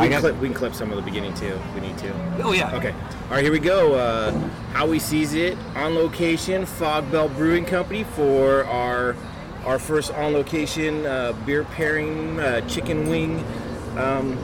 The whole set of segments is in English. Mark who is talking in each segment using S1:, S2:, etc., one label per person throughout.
S1: I
S2: We can,
S1: got-
S2: clip, we can clip some of the beginning too. if We need to.
S1: Oh yeah.
S2: Okay. All right, here we go. Uh, how we sees it on location, Fogbelt Brewing Company for our our first on location uh, beer pairing uh, chicken wing um,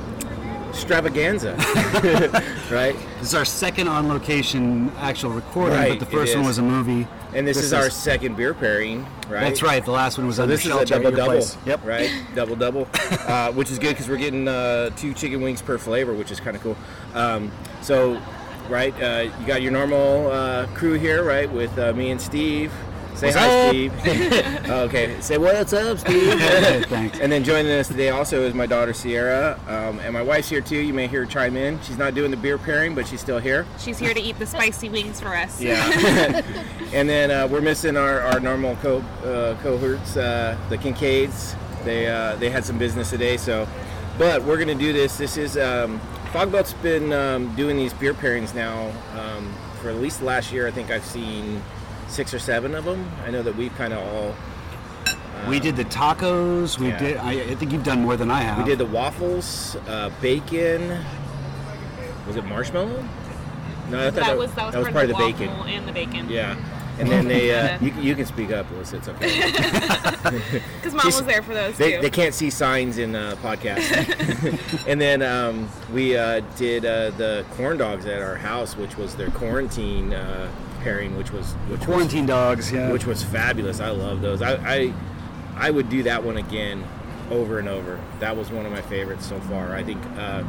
S2: extravaganza. right.
S1: This is our second on location actual recording,
S2: Right,
S1: but the first one was a movie.
S2: And this, is, our second beer pairing, right?
S1: That's right. The last one was
S2: So
S1: under
S2: this is a double double.
S1: Yep.
S2: right? Double double, uh, which is good because we're getting uh, two chicken wings per flavor, which is kind of cool. Um, so, right, uh, you got your normal uh, crew here, right, with uh, me and Steve. Say
S1: What's
S2: hi,
S1: up?
S2: Steve. okay, say what's up, Steve.
S1: Thanks.
S2: And then joining us today also is my daughter Sierra, um, and my wife's here too. You may hear her chime in. She's not doing the beer pairing, but she's still here.
S3: She's here to eat the spicy wings for us.
S2: Yeah. and then uh, we're missing our, our normal co- uh, cohorts, uh, the Kincaids. They uh, they had some business today, so. But we're gonna do this. This is um, Fogbelt's been um, doing these beer pairings now um, for at least the last year. I think I've seen six or seven of them. I know that we've kind of all.
S1: we did the tacos. We
S2: yeah.
S1: did. I, I think you've done more than I have.
S2: We did the waffles, uh, bacon. Was it marshmallow? No, I thought
S3: That was that was, part,
S2: part
S3: of
S2: of
S3: the
S2: the bacon.
S3: and the bacon.
S2: Yeah. And then they, uh, you, you can speak up, Alyssa. It's okay.
S3: Because mom
S2: She's-
S3: was there for those
S2: They,
S3: too.
S2: they can't see signs in uh, podcasts. and then um, we uh, did uh, the corn dogs at our house, which was their quarantine uh, pairing, which was which
S1: quarantine dogs. Yeah.
S2: which was fabulous. I love those. I, I I would do that one again, over and over. That was one of my favorites so far. I think. Uh,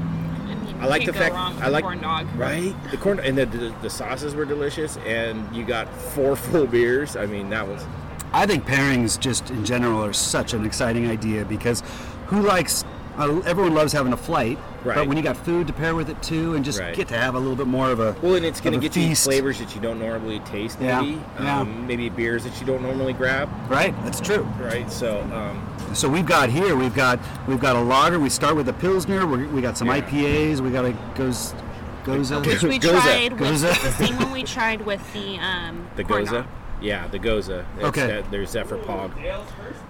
S2: I like the fact I like
S3: corn dog.
S2: right the corn and the, the the sauces were delicious and you got four full beers. I mean that was
S1: I think pairings just in general are such an exciting idea because who likes? Uh, everyone loves having a flight,
S2: Right.
S1: but when you got food to pair with it too, and just
S2: Right.
S1: get to have a little bit more of a
S2: well and it's going to
S1: a
S2: get you flavors that you don't normally taste.
S1: Yeah,
S2: Maybe
S1: yeah.
S2: Um, maybe beers that you don't normally grab.
S1: right. That's true.
S2: Right. So um,
S1: So we've got here, we've got we've got a lager. We start with a pilsner. we we got some
S2: Yeah.
S1: IPAs. We got a goes goes
S3: Which we
S2: Goza.
S3: tried with
S1: Goza.
S3: it's the same one we tried with the um
S2: the
S3: corn
S2: goza.
S3: dog.
S2: Yeah, the goza. It's
S1: Okay.
S2: that- there's Zephyr Pog.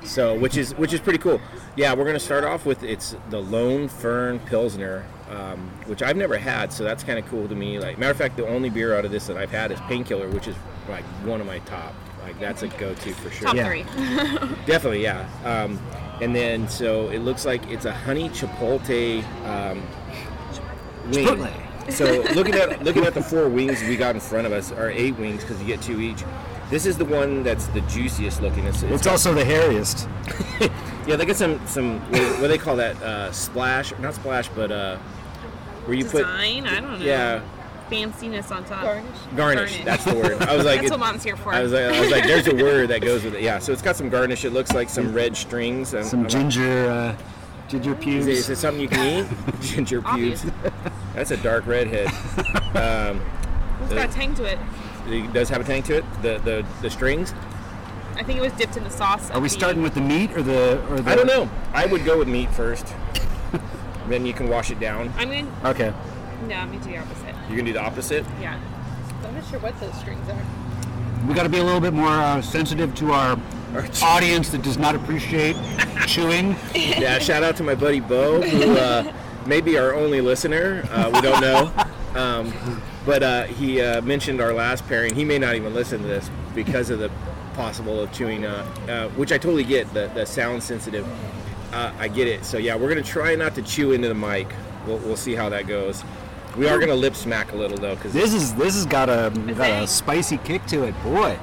S2: So which is which is pretty cool. Yeah, we're gonna start off with it's the Lone Fern Pilsner, um, which I've never had, so that's kind of cool to me. Like matter of fact, the only beer out of this that I've had is Painkiller, which is like one of my top. Like that's a go-to for sure.
S3: Top
S1: Yeah.
S3: three.
S2: Definitely, yeah. Um, and then so it looks like it's a honey chipotle um, wing.
S1: Chipotle.
S2: So looking at looking at the four wings we got in front of us, or eight wings because you get two each. This is the one that's the juiciest looking. It's, it's
S1: It's
S2: got-
S1: also the hairiest.
S2: yeah. They get some some what, what do they call that uh, splash? Not splash, but uh, where you put
S3: Design, I don't know.
S2: yeah
S3: Fanciness on top.
S2: garnish.
S3: Garnish.
S2: That's the word. I was like,
S3: That's
S2: it-
S3: what mom's here for.
S2: I was like, I was like, there's a word that goes with it. Yeah. So it's got some garnish. It looks like some red strings. I'm-
S1: Some
S2: I'm not-
S1: ginger uh, ginger
S2: Is it, is it something you can eat? Ginger pubes. That's a dark redhead. Um,
S3: It's got a tang to it.
S2: It does have a tang to it. The the, the strings.
S3: I think it was dipped in the sauce.
S1: Are we starting with the meat or the or the?
S2: I don't know. I would go with meat first. then you can wash it down.
S3: I'm gonna.
S1: Okay.
S3: No, I'm gonna do the opposite.
S2: You can do the opposite.
S3: Yeah.
S4: I'm not sure what those strings are.
S1: We got to be a little bit more uh, sensitive to our audience that does not appreciate chewing.
S2: Yeah. Shout out to my buddy Bo, who uh, may be our only listener. Uh, we don't know. Um, but uh, he uh, mentioned our last pairing. He may not even listen to this because of the possible of chewing, uh, uh, which I totally get. The, the sound sensitive. Uh, I get it. So yeah, we're gonna try not to chew into the mic. We'll, we'll see how that goes. We are gonna lip smack a little though, because
S1: This is this has got a got a spicy kick to it, boy.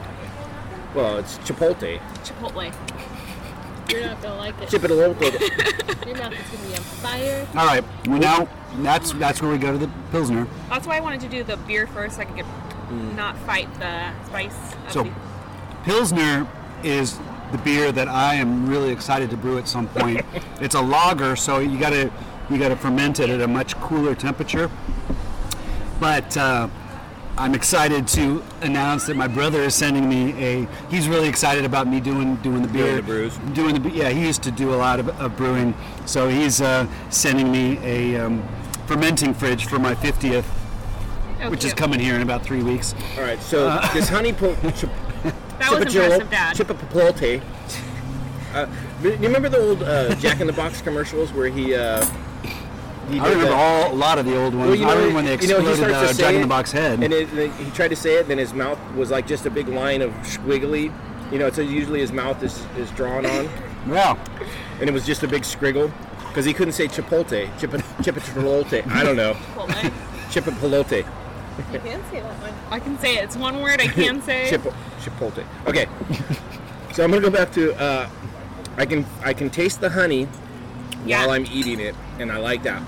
S2: well, it's chipotle.
S3: Chipotle.
S4: You're not gonna like it.
S2: Chipotle.
S4: Your mouth is gonna be on fire.
S1: All right, we now that's that's where we go to the pilsner.
S3: That's why I wanted to do the beer first, so I could get, not fight the spice. Of
S1: So,
S3: the,
S1: Pilsner is the beer that I am really excited to brew at some point. it's a lager, so you gotta you gotta ferment it at a much cooler temperature. But uh, I'm excited to announce that my brother is sending me a. He's really excited about me doing doing the beer,
S2: Doing the brews.
S1: doing the yeah. He used to do a lot of, of brewing, so he's uh, sending me a um, fermenting fridge for my 50th,
S3: oh,
S1: which is coming here in about three weeks.
S2: All right. So this honey po- chip-
S3: That was impressive, Dad.
S2: Chipotle. Uh, you remember the old uh, Jack in the Box commercials where he uh, he
S1: I remember
S2: the-
S1: all a lot of the old ones.
S2: Well, you
S1: I remember when they
S2: you know, he
S1: exploded
S2: starts to
S1: uh, Jack in the Box head.
S2: and it, then he tried to say it. Then his mouth was like just a big line of squiggly. You know, so usually his mouth is, is drawn on,
S1: wow.
S2: and it was just a big scriggle because he couldn't say chipotle, chip chipotle. I don't know,
S3: Chipotle.
S2: chipotle,
S4: You can say that one.
S3: I can say it. It's one word I can say.
S2: Chip, chipotle. Okay, so I'm gonna go back to. Uh, I can I can taste the honey
S3: Yeah.
S2: while I'm eating it, and I like that.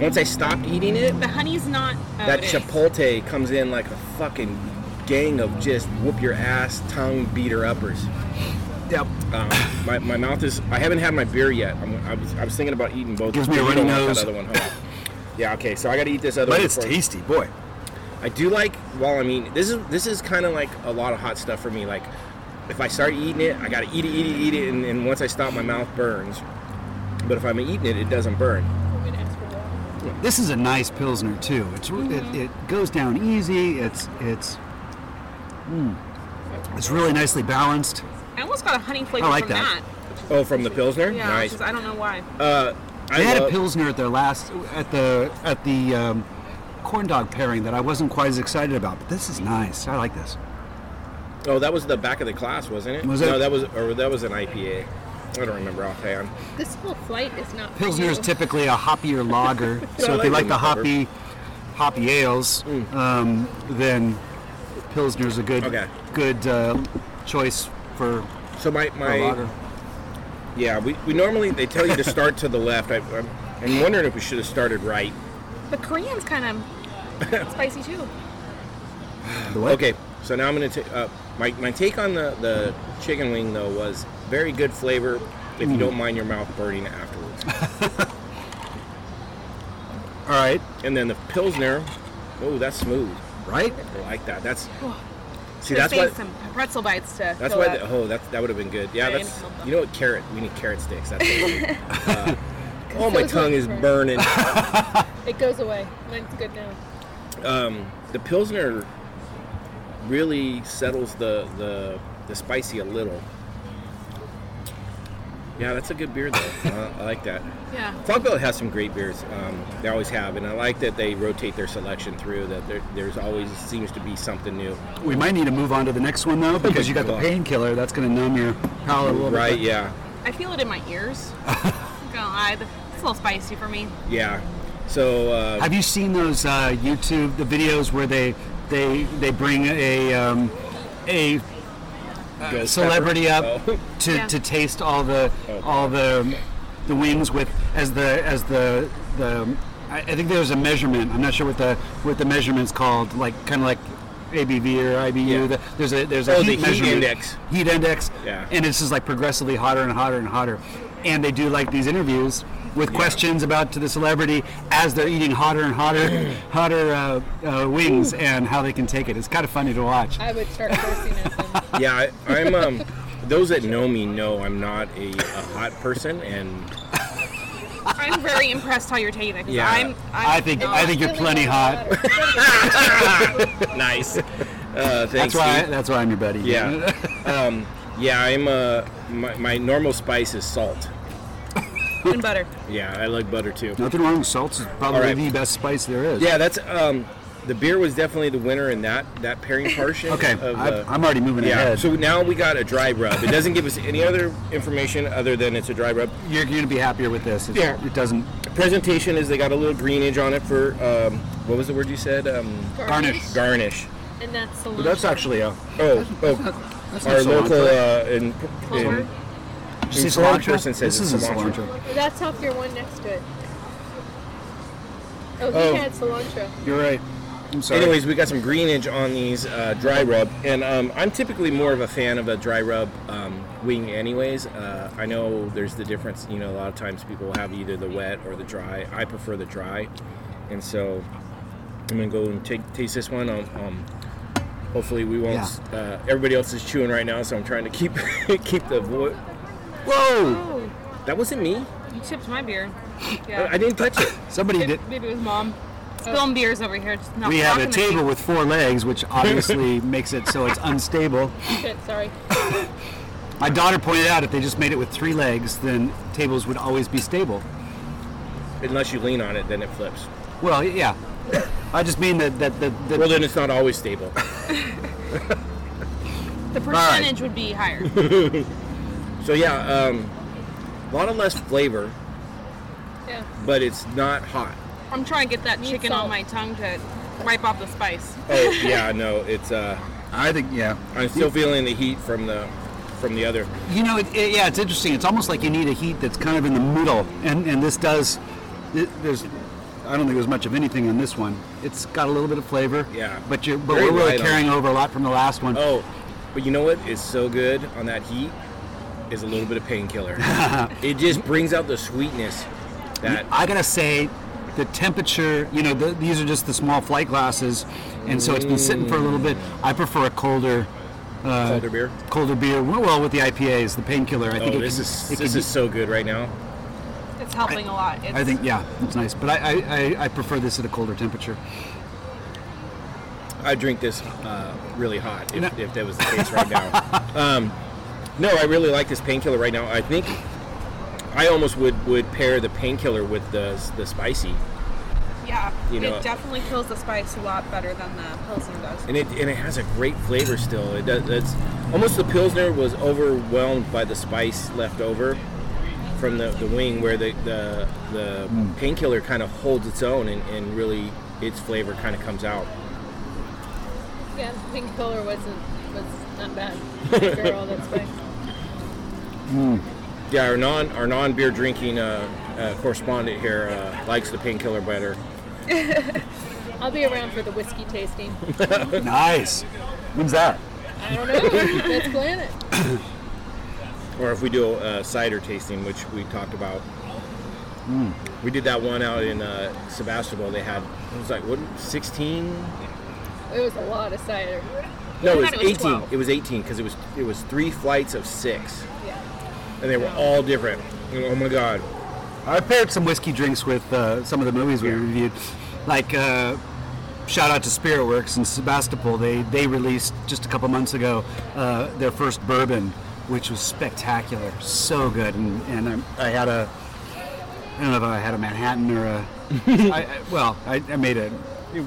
S2: Once I stopped eating it,
S3: The honey's not. Oh,
S2: that
S3: it is.
S2: chipotle comes in like a fucking gang of just whoop your ass tongue beater uppers.
S1: Yep.
S2: Um, my, my mouth is. I haven't had my beer yet. I'm, I was I was thinking about eating both.
S1: Gives me a
S2: You
S1: runny nose.
S2: Other one home. Yeah. Okay. So I got to eat this other one.
S1: But
S2: one.
S1: it's
S2: before-
S1: tasty, boy.
S2: I do like while I'm eating. This is this is kind of like a lot of hot stuff for me. Like if I start eating it, I gotta eat it, eat it, eat it, and, and once I stop, my mouth burns. But if I'm eating it, it doesn't burn.
S4: I'm gonna ask for water.
S1: This is a nice pilsner too. It's it, it goes down easy. It's it's mm, it's really nicely balanced.
S3: I almost got a honey flavor
S1: I like
S3: from
S1: that.
S3: that.
S2: Oh, from the pilsner.
S3: Yeah,
S2: nice.
S3: is- I don't know why.
S2: Uh, I
S1: They had a
S2: love-
S1: pilsner at their last at the at the um, corn dog pairing that I wasn't quite as excited about. But this is nice. I like this.
S2: Oh, that was the back of the class, wasn't it?
S1: Was it?
S2: No, that was or that was an IPA. I don't remember offhand.
S4: This whole flight is not for
S1: Pilsner is typically a hoppier lager, so
S2: I
S1: if you
S2: like
S1: like the
S2: lemon
S1: hoppy hoppy ales, um, then is a good
S2: Mm. Okay.
S1: good uh, choice for,
S2: So my my
S1: a lager.
S2: yeah, we, we normally they tell you to start to the left. I, I'm, I'm wondering if we should have started right.
S3: The Korean's kind of spicy too.
S1: The?
S2: Okay, so now I'm gonna take uh, my my take on the the chicken wing though was very good flavor if you don't mind your mouth burning afterwards.
S1: All right,
S2: and then the pilsner, oh that's smooth.
S1: right.
S2: I like that. That's see
S3: Should
S2: that's
S3: saved
S2: why
S3: some pretzel bites to.
S2: that's
S3: fill
S2: why
S3: up.
S2: the, oh that that would have been good. Yeah,
S3: I
S2: that's
S3: didn't know
S2: you know what carrot we need carrot sticks. That's what we need. uh, oh my
S4: Those
S2: tongue
S4: are
S2: is
S4: fresh.
S2: burning.
S4: It goes away. Mine's good now.
S2: um, the pilsner really settles the, the the spicy a little. Yeah, that's a good beer though. uh, I like that.
S3: Yeah.
S2: Fogbelt has some great beers. Um, they always have, and I like that they rotate their selection through. That there, there's always seems to be something new.
S1: We might need to move on to the next one though, because you got the painkiller. That's going to numb your palate a little
S2: Right?
S1: bit.
S2: Yeah.
S3: I feel it in my ears. I'm gonna lie, it's a little spicy for me.
S2: Yeah. So uh,
S1: Have you seen those uh, YouTube the videos where they they they bring a um, a
S2: ghost
S1: uh,
S2: celebrity
S1: up
S2: Oh.
S1: to,
S3: Yeah.
S1: to taste all the
S2: Okay.
S1: all the the wings with as the as the the I, I think there's a measurement. I'm not sure what the what the measurement's called. Like kind of like ABV or IBU.
S2: Yeah.
S1: The- there's a there's a
S2: Oh, the
S1: heat
S2: heat index.
S1: Heat index.
S2: Yeah.
S1: And it's just like progressively hotter and hotter and hotter. And they do like these interviews with questions about to the celebrity as they're eating hotter and hotter hotter uh, uh, wings and how they can take it. It's kind of funny to watch.
S4: I would start cursing at them.
S2: yeah, I, I'm. Um, those that know me know I'm not a, a hot person, and
S3: I'm very impressed how you're taking it.
S2: Yeah.
S3: I'm, I'm
S1: I think I think you're plenty hot.
S2: nice. Uh, thanks.
S1: That's why
S2: Steve.
S1: that's why I'm your buddy.
S2: Yeah. um, yeah, I'm. Uh, my, my normal spice is salt.
S3: And butter.
S2: Yeah, I like butter too.
S1: Nothing wrong with salt. It's probably
S2: All right.
S1: the best spice there is.
S2: Yeah, that's um, the beer was definitely the winner in that that pairing portion.
S1: Okay,
S2: of,
S1: I,
S2: uh,
S1: I'm already moving
S2: yeah.
S1: ahead.
S2: So now we got a dry rub. It doesn't give us any other information other than it's a dry rub.
S1: you're going to be happier with this. It's,
S2: Yeah.
S1: It doesn't.
S2: Presentation is they got a little greenage on it for um, what was the word you said? Um,
S1: Garnish.
S2: garnish.
S4: And that's cilantro.
S1: But that's actually a.
S2: Oh, oh
S1: That's
S2: our local
S1: cilantro.
S2: uh, in, in
S1: Did you say
S2: Florida
S1: cilantro?
S2: person says
S1: this
S2: it's
S1: isn't
S2: cilantro.
S1: cilantro.
S4: That's off your one next to it. Oh, he
S2: Oh.
S4: had cilantro.
S1: You're right. I'm sorry.
S2: Anyways, we got some greenage on these uh, dry rub, and um, I'm typically more of a fan of a dry rub um, wing. Anyways, uh, I know there's the difference. You know, a lot of times people will have either the wet or the dry. I prefer the dry, and so I'm gonna go and take taste this one. Um, um, hopefully, we won't. Uh, everybody else is chewing right now, so I'm trying to keep keep the vo-
S1: Whoa!
S3: Oh,
S2: That wasn't me.
S3: you tipped my beer.
S2: I
S3: Yeah.
S2: I didn't touch it.
S1: Somebody
S3: Maybe,
S1: did.
S3: maybe it was mom. Oh. Spilling beers over here. Just not
S1: We have a table
S3: thing.
S1: with four legs, which obviously makes it so it's unstable.
S4: Shit, sorry.
S1: My daughter pointed out if they just made it with three legs, then tables would always be stable.
S2: unless you lean on it, then it flips.
S1: Well, yeah. I just mean that that that, that
S2: Well, then it's not always stable.
S3: The percentage would be higher.
S2: So yeah, um, a lot of less flavor,
S4: Yeah.
S2: but it's not hot.
S3: I'm trying to get that
S4: Need
S3: chicken
S4: salt.
S3: on my tongue to wipe off the spice.
S2: Oh yeah, no, it's. Uh,
S1: I think yeah.
S2: I'm still feeling the heat from the from the other.
S1: You know, it, it- yeah, it's interesting. It's almost like you need a heat that's kind of in the middle, and and this does. It, there's, I don't think there's much of anything in this one. It's got a little bit of flavor.
S2: Yeah.
S1: But you, but
S2: Very
S1: we're really
S2: light on
S1: carrying over a lot from the last one.
S2: Oh, but you know what is so good on that heat is a little bit of painkiller. it just brings out the sweetness that
S1: I gotta say, the temperature. You know, the, these are just the small flight glasses, and so it's been sitting for a little bit. I prefer a colder. Uh,
S2: colder beer.
S1: Colder beer. Well, well, with the IPAs, the painkiller. I think
S2: Oh,
S1: it
S2: this
S1: can-
S2: is
S1: it
S2: this
S1: can-
S2: is so good right now.
S3: It's helping a lot. It's,
S1: I think yeah, it's nice. But I, I, I, I prefer this at a colder temperature.
S2: I drink this uh, really hot if,
S1: No.
S2: if that was the case right now. Um, no, I really like this painkiller right now. I think I almost would, would pair the painkiller with the the spicy,
S3: yeah,
S2: you know-
S3: it definitely kills the spice a lot better than the Pilsner does.
S2: and it and it has a great flavor still. It does. It's almost the pilsner was overwhelmed by the spice left over from the, the wing, where the the, the mm. painkiller kind of holds its own and, and really its flavor kind of comes out.
S4: Yeah, pink color wasn't was not bad after all that spice.
S2: Yeah, our non our non beer drinking uh, uh, correspondent here uh, likes the painkiller better.
S4: I'll be around for the whiskey tasting.
S1: nice. When's that?
S4: I don't know. Let's plan it.
S2: Or if we do a uh, cider tasting, which we talked about. We did that one out in uh, Sebastopol. They had it was like what 16?
S4: It was a lot of cider.
S2: No, it was
S3: it was
S2: 18.
S3: 12.
S2: It was 18 because it was it was three flights of six,
S4: Yeah.
S2: and they were all different. Oh my god!
S1: I paired some whiskey drinks with uh, some of the movies we
S2: Yeah.
S1: reviewed. Like, uh, shout out to Spirit Works in Sebastopol. They they released just a couple months ago uh, their first bourbon, which was spectacular, so good. And, and I, I had a, I don't know if I had a Manhattan or a, I, I, well, I, I made a,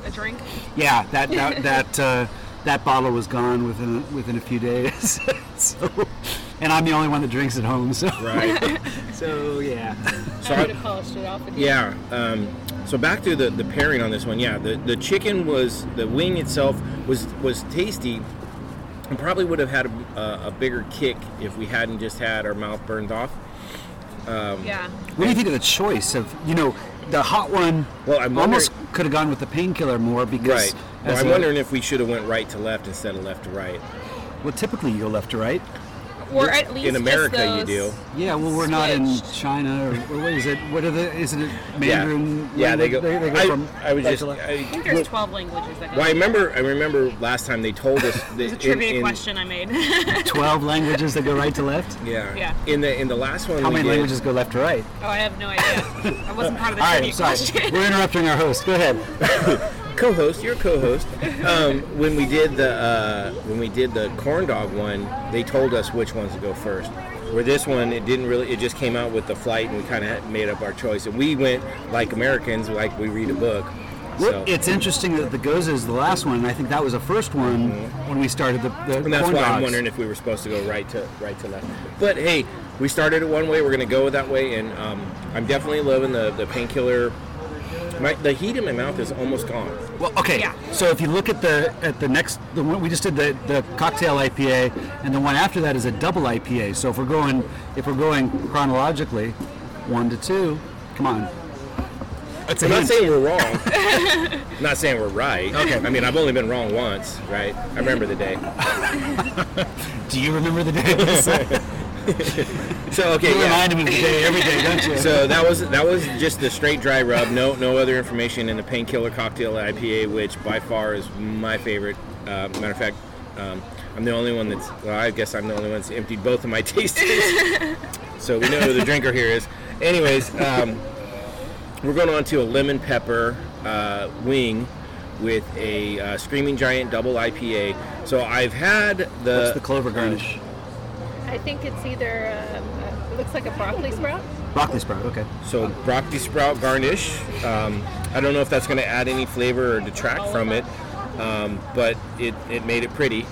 S3: A drink.
S1: yeah, that that that, uh, that bottle was gone within within a few days. so, and I'm the only one that drinks at home. So
S2: Right?
S1: so yeah.
S2: So
S4: I
S2: I-
S4: would have polished it off. Again.
S2: Yeah. Um, so back to the, the pairing on this one. Yeah, the, the chicken was the wing itself was was tasty, and probably would have had a, a, a bigger kick if we hadn't just had our mouth burned off.
S3: Yeah.
S1: What do you think of the choice of you know the hot one?
S2: Well, I'm
S1: almost could have gone with the painkiller more because
S2: Right. Well, I'm
S1: a-
S2: wondering if we should have went right to left instead of left to right.
S1: Well, typically you go left to right.
S3: Or at least
S2: in
S3: just
S2: America, you do.
S1: Yeah, well, we're not in China or, or what is it? What are the? Is it Mandarin?
S2: Yeah. Yeah, they go.
S1: They, they go
S2: I,
S1: from
S2: I was just. I,
S3: I think there's 12 languages that go.
S2: well, I remember. I remember last time they told us. That
S3: It's a
S2: in-
S3: trivia
S2: in-
S3: question I made.
S1: Twelve languages that go right to left.
S2: Yeah.
S3: Yeah.
S2: In the in the last one.
S1: How
S2: we
S1: many
S2: did-
S1: languages go left to right?
S3: oh, I have no idea. I wasn't part of the
S1: All
S3: trivia
S1: right, sorry,
S3: question.
S1: we're interrupting our host. Go ahead.
S2: co-host. You're co-host. Um, when we did the uh, when we did the corn dog one, they told us which ones to go first. Where this one, it didn't really. It just came out with the flight, and we kind of made up our choice. And we went like Americans, like we read a book.
S1: Well,
S2: So,
S1: it's interesting that the Goza is the last one. and I think that was the first one when we started the, the
S2: and that's why I'm wondering if we were supposed to go right to right to left. But hey, we started it one way. We're going to go that way, and um, I'm definitely loving the the painkiller. My, the heat in my mouth is almost gone.
S1: Well, okay.
S3: Yeah.
S1: So if you look at the at the next, the one we just did the, the cocktail IPA, and the one after that is a double IPA. So if we're going if we're going chronologically, one to two, come on. It's a
S2: I'm not
S1: hint.
S2: saying we're wrong. I'm not saying we're right. Okay. I mean, I've only been wrong once, right? I remember the day.
S1: Do you remember the day? you said?
S2: So okay,
S1: You
S2: yeah.
S1: remind him of the day every day, don't you?
S2: So that was that was just the straight dry rub. No no other information in the painkiller cocktail IPA, which by far is my favorite. Uh, matter of fact, um, I'm the only one that's. Well, I guess I'm the only one that's emptied both of my tasters. so we know who the drinker here is. Anyways, um, we're going on to a lemon pepper uh, wing with a uh, screaming giant double IPA. So I've had the
S1: What's the clover garnish?
S4: I think it's either um, uh, it looks like a broccoli sprout.
S1: Broccoli sprout. Okay.
S2: So broccoli sprout garnish. Um, I don't know if that's going to add any flavor or detract from it, um, but it, it made it pretty,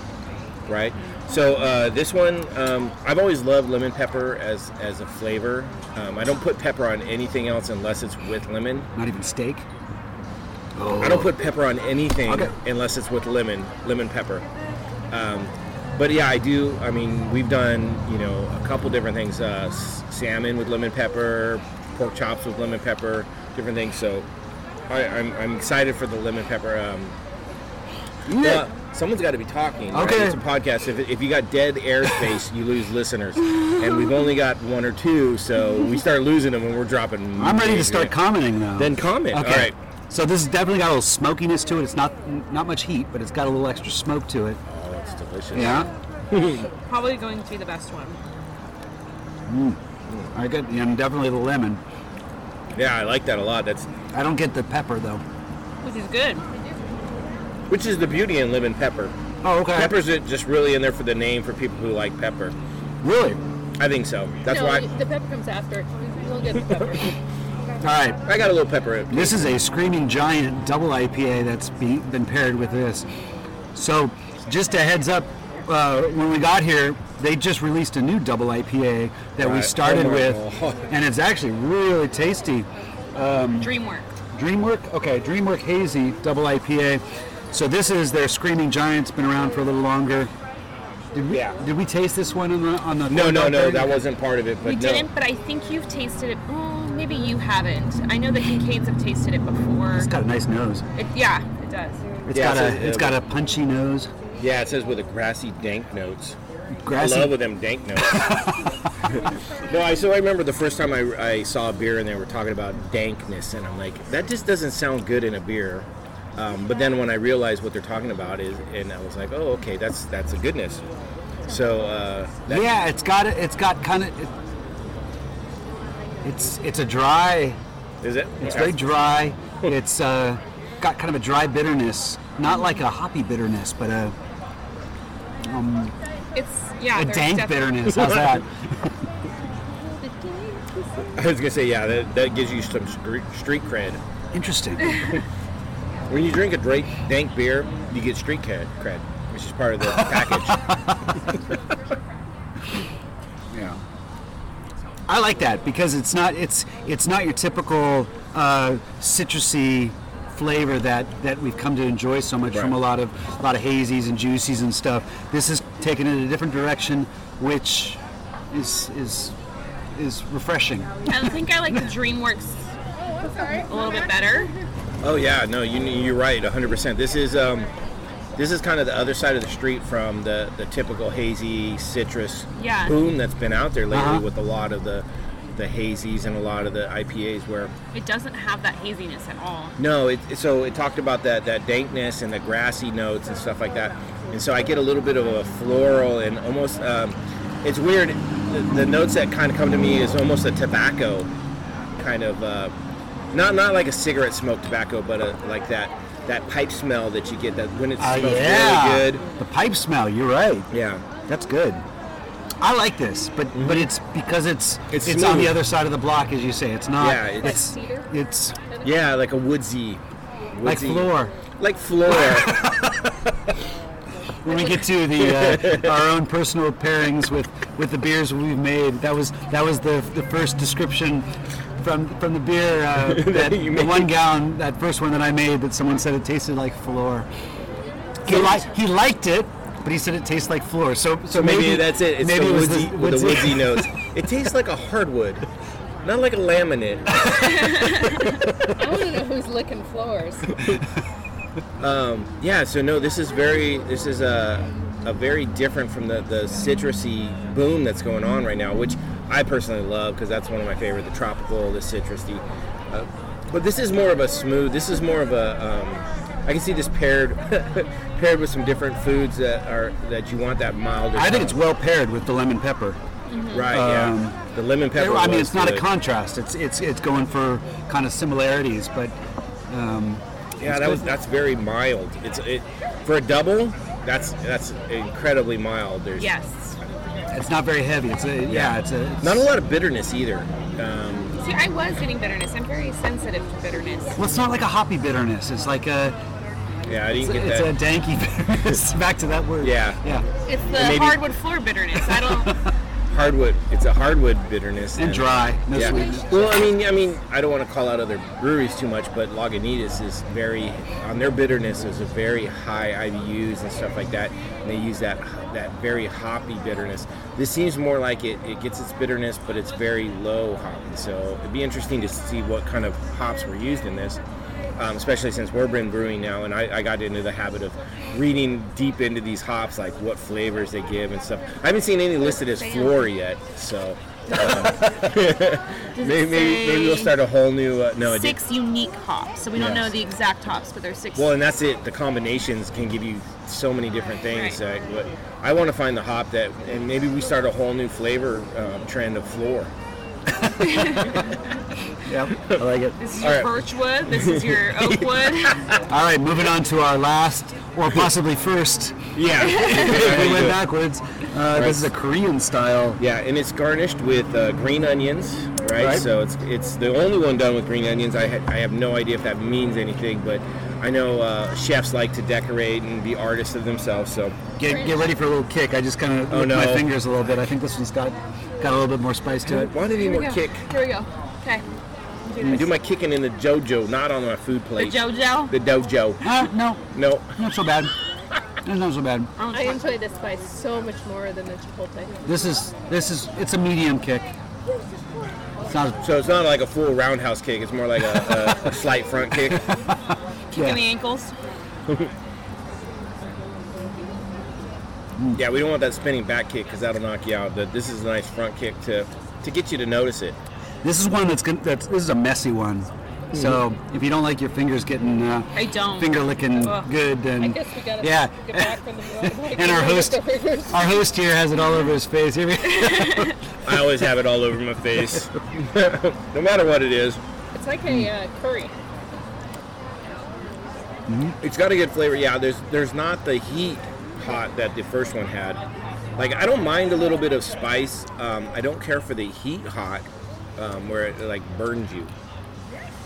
S2: right? So uh, this one, um, I've always loved lemon pepper as as a flavor. Um, I don't put pepper on anything else unless it's with lemon.
S1: Not even steak. Oh.
S2: I don't put pepper on anything
S1: Okay.
S2: unless it's with lemon, lemon pepper. Um, but yeah, I do. I mean, we've done you know a couple different things: uh, salmon with lemon pepper, pork chops with lemon pepper, different things. So I, I'm, I'm excited for the lemon pepper. Um,
S1: Yeah.
S2: well, someone's got to be talking. right?
S1: Okay.
S2: It's a podcast. If, if you got dead airspace, you lose listeners, and we've only got one or two, so we start losing them when we're dropping.
S1: I'm ready to start commenting now.
S2: Then comment.
S1: Okay.
S2: All right.
S1: So this has definitely got a little smokiness to it. It's not not much heat, but it's got a little extra smoke to it.
S2: Delicious.
S1: Yeah.
S3: Probably going to be the best one. Mm.
S1: I get yeah, and definitely the lemon.
S2: Yeah, I like that a lot. That's
S1: I don't get the pepper though.
S3: Which is good.
S2: which is the beauty in lemon pepper.
S1: Oh, okay.
S2: Pepper's it just really in there for the name for people who like pepper.
S1: Really?
S2: I think so. That's
S4: no,
S2: why
S4: the pepper comes after. We'll get the pepper.
S1: All right.
S2: I got a little pepper.
S1: This is a Screaming Giant double IPA that's be, been paired with this. So, just a heads up, uh, when we got here, they just released a new double IPA that we started
S2: Oh
S1: with, and it's actually really tasty.
S3: Dreamwork.
S1: DreamWork, okay, DreamWork Hazy double IPA. So this is their Screaming Giants. Been around for a little longer. Did we,
S2: Yeah.
S1: did we taste this one on the on the?
S2: No, no, no.
S1: Party?
S2: That wasn't part of it. But
S3: We
S2: no.
S3: didn't, but I think you've tasted it. Oh, maybe you haven't. I know the Kincaids have tasted it before.
S1: It's got a nice nose.
S3: It, yeah, it does.
S1: It's
S2: Yeah,
S1: got
S2: so,
S1: a it's
S2: uh,
S1: got a punchy nose.
S2: Yeah, it says with a grassy dank notes.
S1: Grassy.
S2: I love with them dank notes. no, I so I remember the first time I, I saw a beer and they were talking about dankness, and I'm like, that just doesn't sound good in a beer. Um, but then when I realized what they're talking about is, and I was like, oh, okay, that's that's a goodness. So uh, that,
S1: yeah, it's got it. It's got kind of. It, it's it's a dry.
S2: is it?
S1: It's very dry. It's uh, got kind of a dry bitterness, not like a hoppy bitterness, but a
S3: It's yeah.
S1: a dank
S3: def-
S1: bitterness. How's that?
S2: I was gonna say, yeah, that, that gives you some street, street cred.
S1: Interesting.
S2: When you drink a drake, dank beer, you get street cred, cred, which is part of the package.
S1: Yeah. I like that because it's not it's it's not your typical uh, citrusy flavor that, that we've come to enjoy so much from a lot of a lot of hazies and juicies and stuff. This is taken in a different direction, which is is is refreshing.
S3: I think I like the DreamWorks a little bit better.
S2: oh yeah, no, you you're right, 100. percent This is um, this is kind of the other side of the street from the the typical hazy citrus
S3: Yeah.
S2: boom that's been out there lately
S1: Uh-huh.
S2: with a lot of the the hazies and a lot of the IPAs where
S3: It doesn't have that haziness at all.
S2: No, it, so it talked about that that dankness and the grassy notes and stuff like that, and so I get a little bit of a floral and almost. Um, it's weird. The, the notes that kind of come to me is almost a tobacco, kind of, uh, not not like a cigarette smoke tobacco, but a, like that that pipe smell that you get that when it
S1: Uh, yeah.
S2: really good.
S1: The pipe smell. You're right.
S2: Yeah,
S1: That's good. I like this, but but it's because it's
S2: Mm-hmm. It's
S1: it's, on the other side of the block, as you say. It's not.
S2: Yeah, it's-
S1: it's
S4: Cedar?
S1: it's
S2: yeah, like a woodsy,
S1: like floor.
S2: like floor.
S1: when we get to the uh, our own personal pairings with with the beers we've made. That was that was the the first description from from the beer uh, that
S2: you
S1: the one gallon that first one that I made that someone said it tasted like floor. He liked he liked it, but he said it tastes like floor. So so,
S2: So maybe, that's it. It's
S1: maybe
S2: the
S1: it was
S2: woodsy,
S1: the, woodsy-
S2: woodsy notes. It tastes like a hardwood, not like a laminate.
S4: I want to know who's licking floors.
S2: Yeah, so no, this is very, this is a, a very different from the, the citrusy boom that's going on right now, which I personally love because that's one of my favorite, the tropical, the citrusy. Uh, but this is more of a smooth, this is more of a, um, I can see this paired paired with some different foods that are that you want that milder.
S1: I think it's well paired with the lemon pepper.
S2: right.
S1: um,
S2: yeah, the lemon pepper.
S1: I mean, it's not a contrast. It's it's it's going for kind of similarities, but um,
S2: Yeah, that
S1: good.
S2: was that's very mild. It's it for a double. That's that's incredibly mild. There's
S3: Yes.
S1: It's not very heavy. It's a yeah. It's a it's,
S2: Not a lot of bitterness either. Um,
S3: See, I was getting bitterness. I'm very sensitive to bitterness.
S1: Well, it's not like a hoppy bitterness. It's like a
S2: yeah, I didn't
S1: it's,
S2: get
S1: a, it's a danky bitterness. Back to that word.
S2: Yeah.
S1: Yeah.
S3: It's the
S2: maybe-
S3: hardwood floor bitterness. I don't.
S2: hardwood. It's a hardwood bitterness
S1: And dry. No
S2: yeah.
S1: sweetness.
S2: Well, I mean, I mean, I don't want to call out other breweries too much, but Lagunitas is very on their bitterness is a very high IBUs and stuff like that, and they use that that very hoppy bitterness. This seems more like it, it gets its bitterness, but it's very low hoppy. So it'd be interesting to see what kind of hops were used in this. Um, especially since we're been brewing now, and I, I got into the habit of reading deep into these hops, like what flavors they give and stuff. I haven't seen any listed as floor yet, so maybe, maybe maybe we'll start a whole new. Uh, no,
S3: six unique hops. So we don't know the exact hops, but there's six.
S2: well, and that's it. The combinations can give you so many different things.
S3: Right.
S2: Uh, but I want to find the hop that, and maybe we start a whole new flavor um, trend of floor.
S1: Yep. I like it.
S3: this is your
S2: All right.
S3: birch wood. This is your oak wood.
S1: All right, moving on to our last, or possibly first.
S2: Yeah,
S1: we went backwards. Uh, This is a Korean style.
S2: Yeah, and it's garnished with uh, green onions, right?
S1: Right.
S2: So it's it's the only one done with green onions. I ha- I have no idea if that means anything, but I know uh, chefs like to decorate and be artists of themselves. So
S1: Get, get ready for a little kick. I just kind of
S2: Oh,
S1: licked my fingers a little bit. I think this one's got got a little bit more spice to it.
S2: why do you need
S3: Here we
S2: more
S3: go.
S2: kick?
S3: Here we go. Okay.
S2: I do my kicking in the JoJo, not on my food plate.
S3: The
S2: plate.
S3: JoJo.
S2: The dojo.
S1: Ah, no,
S2: No.
S1: not so bad. It's not so bad.
S4: I enjoy the spice so much more than the chipotle.
S1: This is this is it's a medium kick. It's not,
S2: So it's not like a full roundhouse kick. It's more like a, a, a slight front kick.
S3: Kicking the ankles.
S2: Yeah, we don't want that spinning back kick because that'll knock you out. But this is a nice front kick to to get you to notice it.
S1: This is one that's gonna, that's this is a messy one. So if you don't like your fingers getting uh,
S3: I don't.
S1: finger licking
S3: Ugh.
S1: good, then
S4: I guess we gotta
S1: yeah.
S4: get back from the like,
S1: And our host- Our host here has it all over his face.
S2: I always have it all over my face, no matter what it is.
S4: It's like a uh, curry.
S2: It's got a good flavor. Yeah, there's there's not the heat hot that the first one had. Like I don't mind a little bit of spice. Um, I don't care for the heat hot, um, where it like burns you.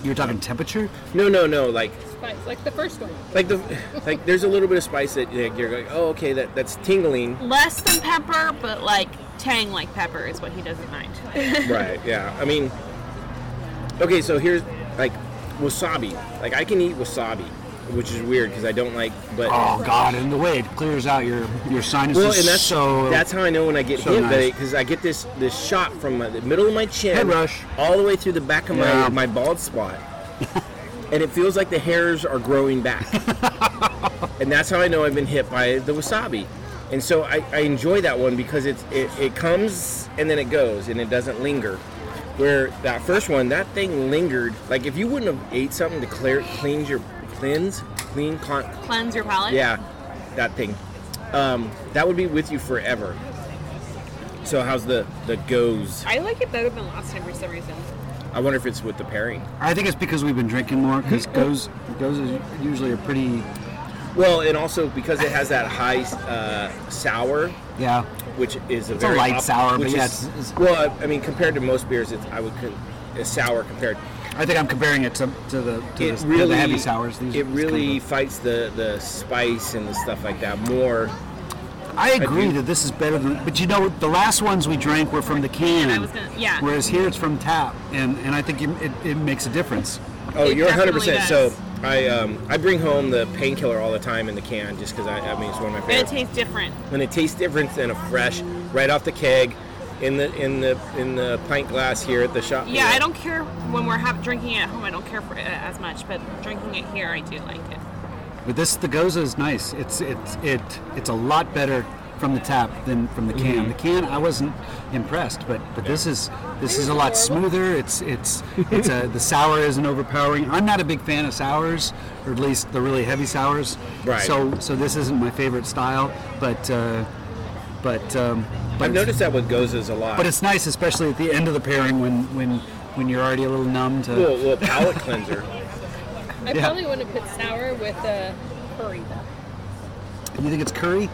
S1: you were talking temperature.
S2: No, no, no. Like
S4: Spice, like the first one.
S2: like the like there's a little bit of spice that like, you're like, oh, okay, that that's tingling.
S3: Less than pepper, but like tang like pepper is what he doesn't mind.
S2: right. Yeah. I mean, okay. So here's like wasabi. Like I can eat wasabi, which is weird because I don't like, but.
S1: Oh God! And the way it clears out your your sinuses.
S2: Well, and that's
S1: so
S2: that's how I know when I get
S1: so
S2: hit
S1: nice.
S2: because I get this this shot from my, the middle of my chin,
S1: Head rush.
S2: all the way through the back of
S1: Yeah.
S2: my my bald spot, and it feels like the hairs are growing back, and that's how I know I've been hit by the wasabi, and so I, I enjoy that one because it's it, it comes and then it goes and it doesn't linger. Where that first one, that thing lingered. Like if you wouldn't have ate something to clear cleanse your cleanse clean con,
S3: Cleanse your palate.
S2: yeah, that thing. Um, that would be with you forever. So how's the the goes?
S3: I like it better than last time for some reason.
S2: I wonder if it's with the pairing.
S1: I think it's because we've been drinking more. Because goes goes is usually a pretty
S2: Well, and also because it has that high uh, sour,
S1: yeah.
S2: which is a
S1: It's a
S2: very
S1: light
S2: op-
S1: sour, but
S2: which
S1: yeah,
S2: is-
S1: it's- it's-
S2: well, I I mean, compared to most beers, it's I would con- it's sour compared.
S1: I think I'm comparing it to, to the to,
S2: It
S1: the, to
S2: really
S1: the heavy sours. These
S2: it
S1: it's kind
S2: really
S1: of
S2: fights the the spice and the stuff like that more.
S1: I agree
S2: do-
S1: that this is better than. But you know, the last ones we drank were from the can.
S3: I was gonna- yeah.
S1: Whereas here it's from tap, and and I think it, it, it makes a difference.
S2: Oh,
S3: It
S2: you're 100. percent So. I um, I bring home the painkiller all the time in the can just because I, I mean it's one of my
S3: favorites. And
S2: it
S3: tastes different.
S2: and it tastes different than a fresh, right off the keg, in the in the in the pint glass here at the shop.
S3: Yeah, I don't care when we're have, drinking it at home. I don't care for it as much, but drinking it here, I do like it.
S1: But this the goza is nice. It's it's it it's a lot better from the tap than from the can.
S2: Mm-hmm.
S1: The can I wasn't impressed, but but this is this is a lot smoother. It's it's it's a the sour isn't overpowering. I'm not a big fan of sours, or at least the really heavy sours.
S2: Right.
S1: So so this isn't my favorite style, but uh, but um, but
S2: I've noticed that with gozas a lot.
S1: But it's nice, especially at the end of the pairing when when when you're already a little numb to.
S2: little, little palate cleanser.
S4: I
S1: Yeah.
S4: probably want to put sour with uh, curry though.
S1: You think it's curry?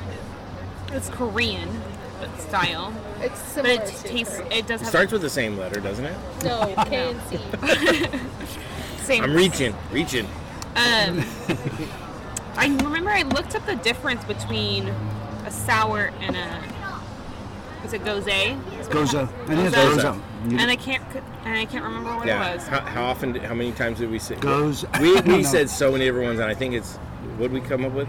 S3: It's Korean. style,
S4: It's
S3: but it
S4: to
S3: tastes.
S4: French.
S3: It does
S2: It
S3: have
S2: starts with the same letter, doesn't it?
S4: No, K and C.
S3: same.
S2: I'm reaching, reaching.
S3: Um, I remember I looked up the difference between a sour and a. Is it gose?
S1: Goza. I think it's
S3: Goza.
S1: Goza. You-
S3: And I can't. And I can't remember what
S2: Yeah.
S3: it was.
S2: How, how often? did- How many times did we say?
S1: Goes.
S2: We
S1: I don't
S2: we
S1: know.
S2: said so many different ones, and I think it's what did we come up with.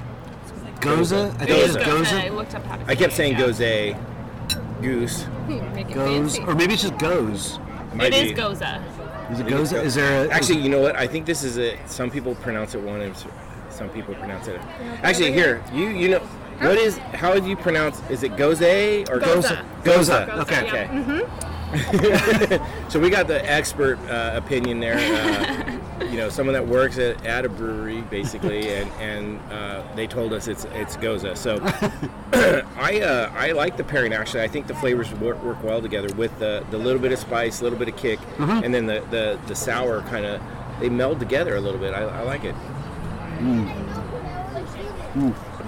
S1: Goza. I think it's
S3: is
S2: Goza.
S3: gose. I
S1: Goza.
S3: looked up how to.
S2: I
S3: say
S2: kept
S3: it,
S2: saying
S3: yeah.
S2: gose, goose.
S4: Make it
S1: Goes.
S4: fancy.
S1: Or maybe it's just goes.
S2: Might
S3: It is
S2: be.
S3: goza.
S1: Is it
S2: I
S1: goza? Is there a,
S2: Actually, you know what? I think this is a. Some people pronounce it one, and s- some people pronounce it. Actually, here you you know what is how do you pronounce? Is it gose or
S3: Goza.
S2: Goza.
S1: Goza, okay.
S2: Okay.
S3: Mm-hmm.
S2: so we got the expert uh, opinion there. Uh, you know, someone that works at, at a brewery basically, and and uh, they told us it's it's Goza. So I uh, I like the pairing actually. I think the flavors work, work well together with the the little bit of spice, a little bit of kick, and then the the, the sour kind of they meld together a little bit. I, I like it.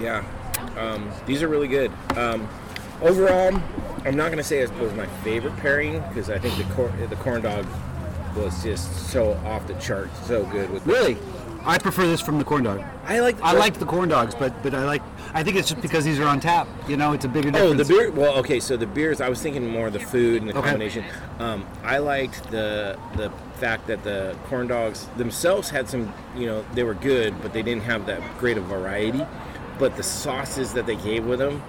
S2: Yeah, um, these are really good. Um, overall, I'm not gonna say it was my favorite pairing because I think the cor- the corn dog was just so off the chart, so good with.
S1: really? I prefer this from the corn dog.
S2: I like.
S1: I like the corn dogs, but but I like. I think it's just because these are on tap. You know, it's a bigger
S2: Oh, the beer. Well, okay. So the beers. I was thinking more of the food and the
S1: Okay.
S2: combination. Um, I liked the the fact that the corn dogs themselves had some. You know, they were good, but they didn't have that great of variety. But the sauces that they gave with them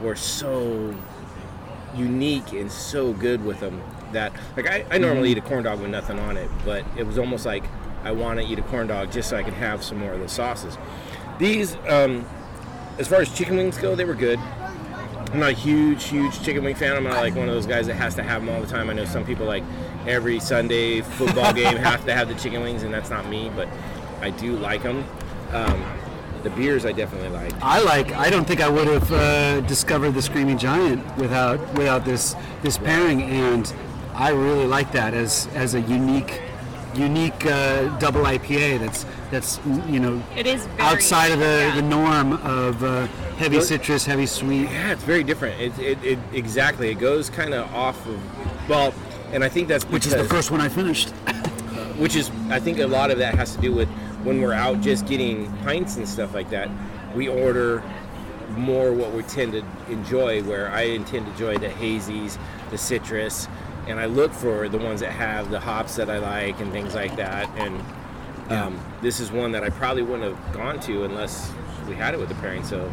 S2: were so unique and so good with them that like I, I normally eat a corn dog with nothing on it, but it was almost like I want to eat a corn dog just so I can have some more of the sauces. These, um, as far as chicken wings go, they were good. I'm not a huge, huge chicken wing fan. I'm not like one of those guys that has to have them all the time. I know some people like every Sunday football game have to have the chicken wings, and that's not me, but I do like them. Um, the beers I definitely like.
S1: I like. I don't think I would have uh, discovered the Screaming Giant without without this this pairing, and I really like that as as a unique unique uh, double IPA. That's that's you know
S3: It is very,
S1: outside of the,
S3: yeah.
S1: the norm of uh, heavy
S2: Well-
S1: citrus, heavy sweet.
S2: Yeah, it's very different. It, it, it exactly. It goes kind of off of well, and I think that's
S1: Which is the first one I finished.
S2: which is I think a lot of that has to do with when we're out just getting pints and stuff like that. We order more what we tend to enjoy. Where I tend to enjoy the hazies, the citrus, and I look for the ones that have the hops that I like and things like that. And um, this is one that I probably wouldn't have gone to unless we had it with the pairing. So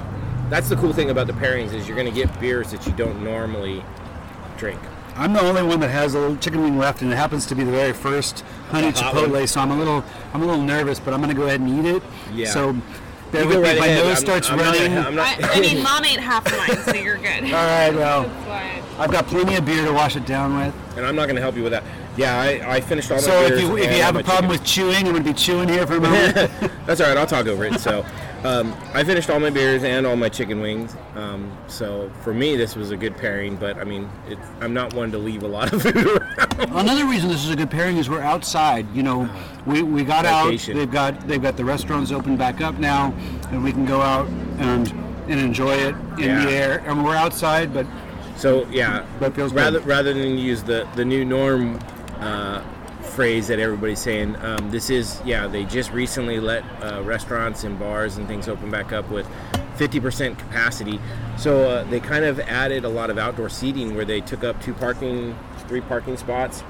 S2: that's the cool thing about the pairings is you're going to get beers that you don't normally drink.
S1: I'm the only one that has a little chicken wing left, and it happens to be the very first honey
S2: The
S1: chipotle.
S2: one.
S1: So I'm a little, I'm a little nervous, but I'm going to go ahead and eat it.
S2: Yeah.
S1: So bear with
S2: go
S1: me.
S2: right
S1: my
S2: ahead.
S1: nose
S2: I'm-
S1: starts
S2: I'm
S1: running.
S2: gonna- I'm not-
S3: I, I mean, mom ate half of mine, so you're good.
S1: All right. Well, I've got plenty of beer to wash it down with.
S2: and I'm not going to help you with that. Yeah, I, I finished all my
S1: So
S2: beers.
S1: if you if you have a problem
S2: chicken.
S1: with chewing, I'm going to be chewing here for a moment.
S2: That's all right. I'll talk over it. So, um, I finished all my beers and all my chicken wings. Um, so for me, this was a good pairing. But I mean, it, I'm not one to leave a lot of food around.
S1: Another reason this is a good pairing is we're outside. You know, we, we got out. They've got they've got the restaurants open back up now, and we can go out and and enjoy it in
S2: Yeah.
S1: the air. And we're outside, but
S2: So yeah,
S1: But feels
S2: rather
S1: good.
S2: rather than use the the new norm uh, phrase that everybody's saying, um, this is yeah. They just recently let uh, restaurants and bars and things open back up with 50% capacity. So uh, they kind of added a lot of outdoor seating where they took up two parking, three parking spots.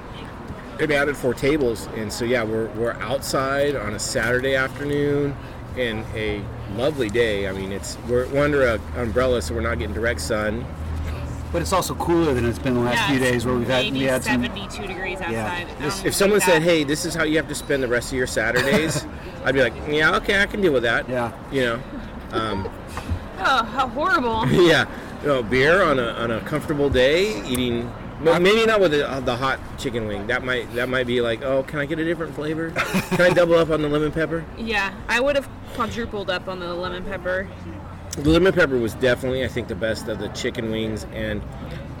S2: They added four tables, and so yeah, we're we're outside on a Saturday afternoon. And a lovely day. I mean, it's we're, we're under a umbrella, so we're not getting direct sun.
S1: But it's also cooler than it's been the last
S3: Yeah,
S1: few days where we've had we
S3: maybe
S1: had some.
S3: 72 degrees outside. I don't
S2: If
S3: like
S2: someone
S3: that.
S2: said, "Hey, this is how you have to spend the rest of your Saturdays," I'd be like, "Yeah, okay, I can deal with that."
S1: Yeah.
S2: You know, um,
S3: "Oh, how horrible!"
S2: yeah, you know, beer on a on a comfortable day, eating. Well, maybe not with the, uh, the hot chicken wing. That might that might be like, oh, can I get a different flavor? Can I double up on the lemon pepper?
S3: Yeah, I would have quadrupled up on the lemon pepper.
S2: The lemon pepper was definitely, I think, the best of the chicken wings, and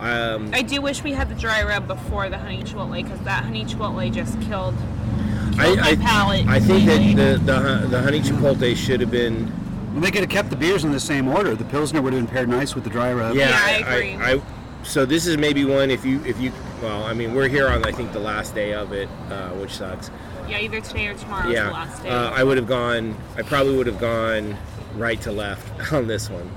S2: um,
S3: I do wish we had the dry rub before the honey chipotle because that honey chipotle just killed,
S2: I,
S3: killed my
S2: I,
S3: palate.
S2: I think that the, the the honey chipotle should have been
S1: Well, they could have kept the beers in the same order. The Pilsner would have been paired nice with the dry rub.
S2: Yeah,
S3: Yeah, I agree.
S2: I, so this is maybe one if you if you well, I mean we're here on I think the last day of it, uh, which sucks.
S3: Yeah, either today or tomorrow is
S2: yeah,
S3: the last day.
S2: Uh, I would have gone. I probably would have gone right to left on this one,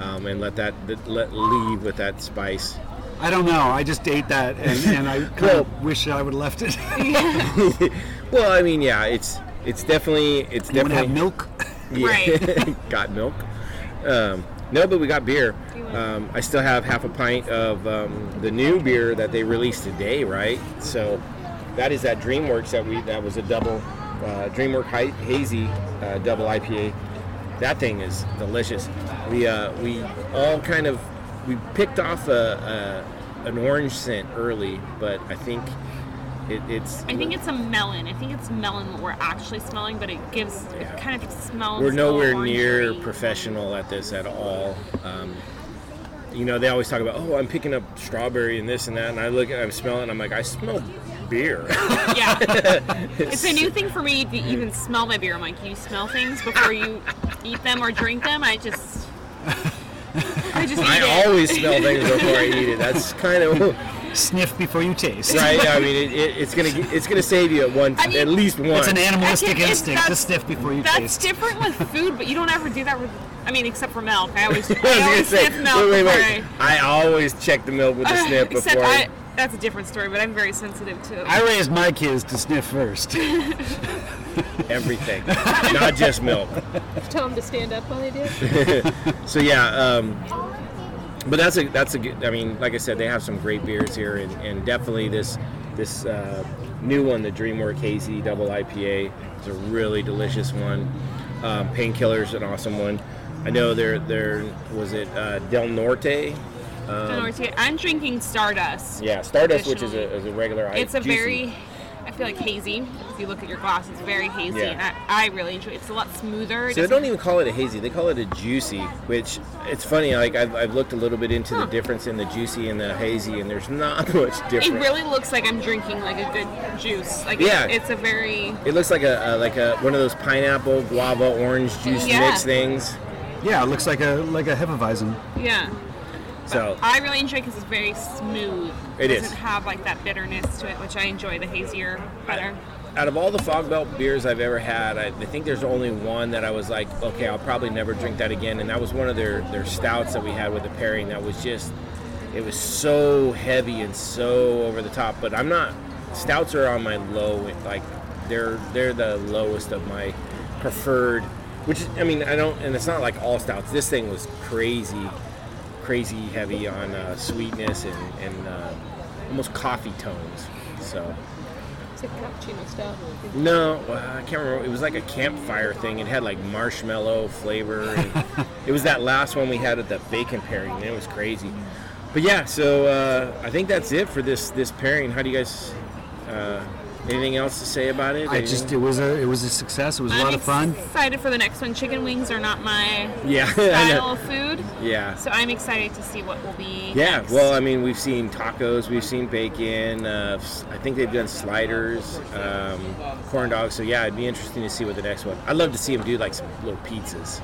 S2: um, and let that let leave with that spice.
S1: I don't know. I just ate that, and, and I kind
S2: Well-
S1: of wish I would have left it.
S2: Well, I mean, yeah, it's it's definitely it's
S1: you
S2: definitely
S1: have milk?
S2: Yeah. got milk. Um, no, but we got beer. Um, I still have half a pint of um, the new beer that they released today, right? So that is that DreamWorks that we that was a double uh, DreamWorks Hi- hazy uh, double IPA. That thing is delicious. We uh, we all kind of we picked off a, a an orange scent early, but I think it, it's
S3: I think it's a melon. I think it's melon what we're actually smelling, but it gives
S2: Yeah.
S3: it kind of smells.
S2: we're nowhere near professional at this at all. Um, you know, they always talk about, oh, I'm picking up strawberry and this and that, and I look at, I'm smelling, I'm like, I smell beer.
S3: Yeah, it's a new thing for me to even smell my beer. I'm like, you smell things before you eat them or drink them. I just, I just
S2: I
S3: it.
S2: always smell things before I eat it. That's kind of
S1: Sniff before you taste.
S2: right. I mean, it, it, it's gonna it's gonna save you at one,
S3: I mean,
S2: at least one.
S1: It's an animalistic
S3: can't-
S1: instinct to sniff before you
S3: That's
S1: taste.
S3: That's different with food, but you don't ever do that with. I mean, except for milk. I always,
S2: I
S3: I always
S2: say,
S3: sniff milk
S2: wait, wait, wait. I always check the milk with a
S3: I.
S2: sniff before.
S3: I. That's a different story, but I'm very sensitive to.
S1: I raised my kids to sniff first.
S2: everything, not just milk.
S4: Tell them to stand up while they do.
S2: So yeah, um, but that's a that's a good. I mean, like I said, they have some great beers here, and, and definitely this this uh, new one, the DreamWorks Hazy Double IPA, is a really delicious one. Um, Painkiller's an awesome one. I know there there was it uh, Del Norte.
S3: Um, don't know where to- I'm drinking Stardust.
S2: Yeah, Stardust, which is a, is a regular.
S3: It's a
S2: juicy.
S3: very, I feel like hazy. If you look at your glass, it's very hazy,
S2: Yeah.
S3: and I, I really enjoy it. It's a lot smoother. It
S2: So they don't even call it a hazy; they call it a juicy. Which it's funny. Like I've, I've looked a little bit into the difference in the juicy and the hazy, and there's not much difference.
S3: It really looks like I'm drinking like a good juice. Like
S2: Yeah.
S3: it's, it's a very
S2: It looks like a, a like a one of those pineapple guava orange juice
S3: Yeah.
S2: mix things.
S1: yeah, it looks like a like a Hefeweizen.
S3: yeah.
S2: So
S3: I really enjoy because it's very smooth.
S2: It
S3: It
S2: is.
S3: doesn't have like that bitterness to it, which I enjoy the hazier better.
S2: out of all the Fogbelt beers I've ever had, I, I think there's only one that I was like, okay, I'll probably never drink that again, and that was one of their their stouts that we had with the pairing. That was just, it was so heavy and so over the top. But I'm not. Stouts are on my low, like they're they're the lowest of my preferred. Which I mean, I don't, and it's not like all stouts. This thing was crazy, crazy heavy on uh, sweetness and and uh, almost coffee tones. So.
S4: It's a cappuccino stout.
S2: No, uh, I can't remember. It was like a campfire thing. It had like marshmallow flavor. And it was that last one we had at the bacon pairing. It was crazy. But yeah, so uh, I think that's it for this this pairing. How do you guys? Anything else to say about it?
S1: I just it was a it was a success. It was a
S3: I'm
S1: lot of fun.
S3: excited for the next one. Chicken wings are not my
S2: yeah,
S3: style of food,
S2: yeah.
S3: so I'm excited to see what will be.
S2: Yeah,
S3: next.
S2: well, I mean, we've seen tacos, we've seen bacon. Uh, I think they've done sliders, um, corn dogs. So yeah, it'd be interesting to see what the next one. I'd love to see them do like some little pizzas.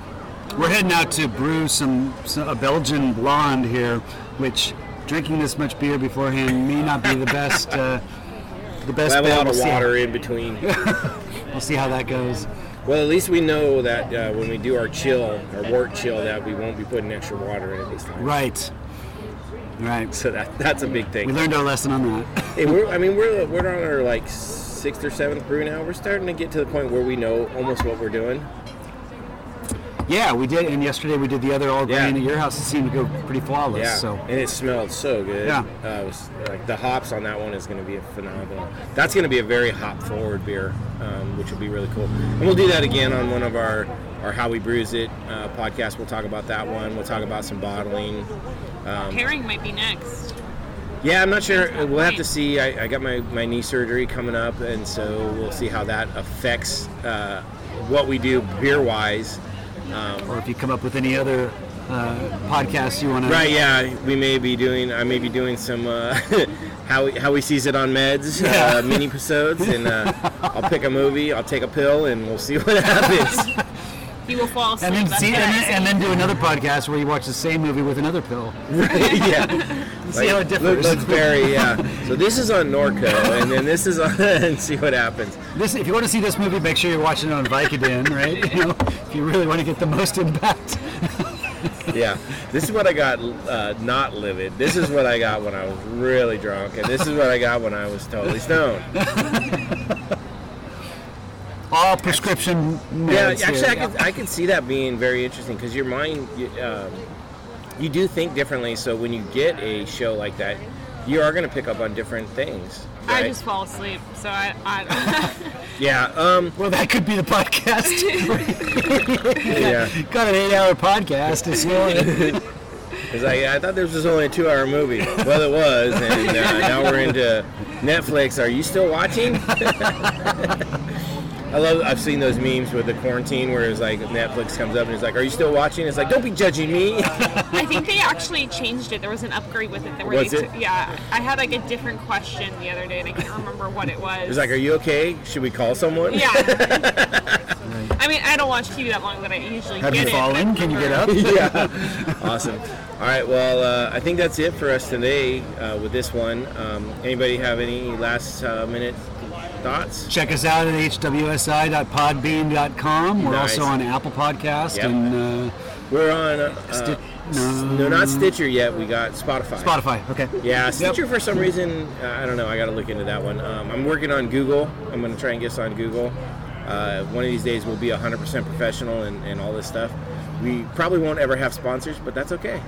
S1: We're heading out to brew some, some a Belgian blonde here, which drinking this much beer beforehand may not be the best. Uh, the best.
S2: We'll have a lot
S1: We'll
S2: of
S1: see-
S2: water in between.
S1: We'll see how that goes.
S2: Well, at least we know that uh, when we do our chill, our wort chill, that we won't be putting extra water in it this time.
S1: Right. Right.
S2: So that that's a big thing.
S1: We learned our lesson on that.
S2: Hey, we're, I mean, we're we're on our like sixth or seventh brew now. We're starting to get to the point where we know almost what we're doing.
S1: Yeah, we did, and yesterday we did the other all grain
S2: Yeah.
S1: at your house. It seemed to go pretty flawless.
S2: Yeah,
S1: So
S2: and it smelled so good.
S1: Yeah.
S2: uh, it was, like the hops on that one is going to be phenomenal. That's going to be a very hop forward beer, um, which will be really cool. And we'll do that again on one of our our how we brews it uh, podcast. We'll talk about that one. We'll talk about some bottling. Um,
S3: pairing might be next.
S2: Yeah, I'm not sure. We'll have to see. I, I got my, my knee surgery coming up, and so we'll see how that affects uh, what we do beer wise. Um,
S1: or if you come up with any other uh, podcasts you want to.
S2: right? Yeah, we may be doing. I may be doing some uh, how he, how he sees it on meds
S1: Yeah.
S2: uh, mini episodes, and uh, I'll pick a movie. I'll take a pill, and we'll see what happens.
S3: He will fall asleep.
S1: And then see, and then, and then do another podcast where you watch the same movie with another pill.
S2: yeah.
S1: See how it differs.
S2: Let's vary, yeah. So this is on Norco, and then this is on, and see what happens.
S1: This, if you want to see this movie, make sure you're watching it on Vicodin, right? You know, if you really want to get the most impact.
S2: Yeah, this is what I got uh, not livid. This is what I got when I was really drunk, and this is what I got when I was totally stoned.
S1: All prescription
S2: Yeah, actually, I
S1: here.
S2: could I could see that being very interesting because your mind, um, you do think differently. So when you get a show like that, you are going to pick up on different things.
S3: I just fall asleep, so I. I
S2: yeah, um,
S1: Well, that could be the podcast.
S2: yeah.
S1: Got an eight-hour podcast. this morning.
S2: Because I, I thought this was only a two-hour movie. Well, it was, and uh, now we're into Netflix. Are you still watching? I love. I've seen those memes with the quarantine where it's like Netflix comes up and it's like, "Are you still watching?" It's like, "Don't be judging me."
S3: I think they actually changed it. There was an upgrade with it. Where
S2: Was
S3: they
S2: it?
S3: took- yeah, I had like a different question the other day, and I can't remember what it was.
S2: It's like, "Are you okay? Should we call someone?"
S3: Yeah. I mean, I don't watch TV that long, but I usually
S1: Have
S3: get
S1: you
S3: it.
S1: fallen? Can you get up?
S2: yeah. Awesome. All right. Well, uh, I think that's it for us today uh, with this one. Um, anybody have any last uh, minute thoughts?
S1: Check us out at hwsi.podbean.com. We're
S2: Nice.
S1: also on Apple Podcast
S2: Yep.
S1: and uh,
S2: We're on. Uh,
S1: Sti-
S2: uh,
S1: no.
S2: no, not Stitcher yet. We got Spotify.
S1: Spotify. Okay.
S2: Yeah, Stitcher for some reason. Uh, I don't know. I got to look into that one. Um, I'm working on Google. I'm going to try and get us on Google. Uh, one of these days we'll be 100% professional and, and all this stuff. We probably won't ever have sponsors, but that's okay.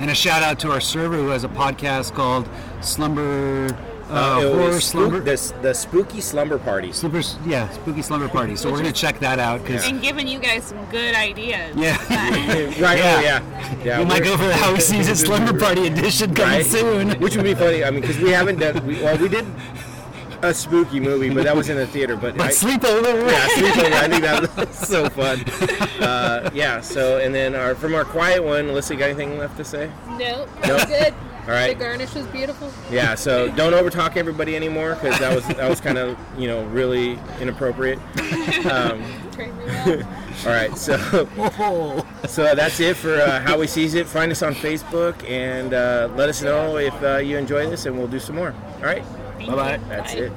S1: And a shout out to our server who has a podcast called Slumber uh,
S2: it
S1: Horror
S2: spook-
S1: Slumber.
S2: the, the spooky slumber party.
S1: Slumber, yeah, Spooky Slumber Party. So we're gonna check that out because
S3: And giving you guys some good ideas.
S1: Yeah.
S2: right.
S1: Yeah.
S2: Oh, yeah. Yeah.
S1: we might go for the How We Sees It Slumber Party edition coming
S2: right?
S1: soon.
S2: Which would be funny. I mean, because we haven't done. We, well, we did a spooky movie, but that was in the theater. But,
S1: But
S2: I,
S1: sleepover.
S2: yeah, sleepover. I think that was so fun. Uh, yeah. So, and then our from our quiet one, Alyssa, you got anything left to say?
S4: No,
S2: Nope.
S4: good.
S2: All right.
S4: The garnish was beautiful.
S2: Yeah. So don't overtalk everybody anymore because that was that was kind of you know really inappropriate. Um,
S4: Trained me well.
S2: all right. So so that's it for uh, how we sees it. Find us on Facebook and uh, let us know if uh, you enjoy this, and we'll do some more. All right.
S3: Thank
S1: Bye-bye.
S3: you.
S2: That's
S3: Bye.
S2: it.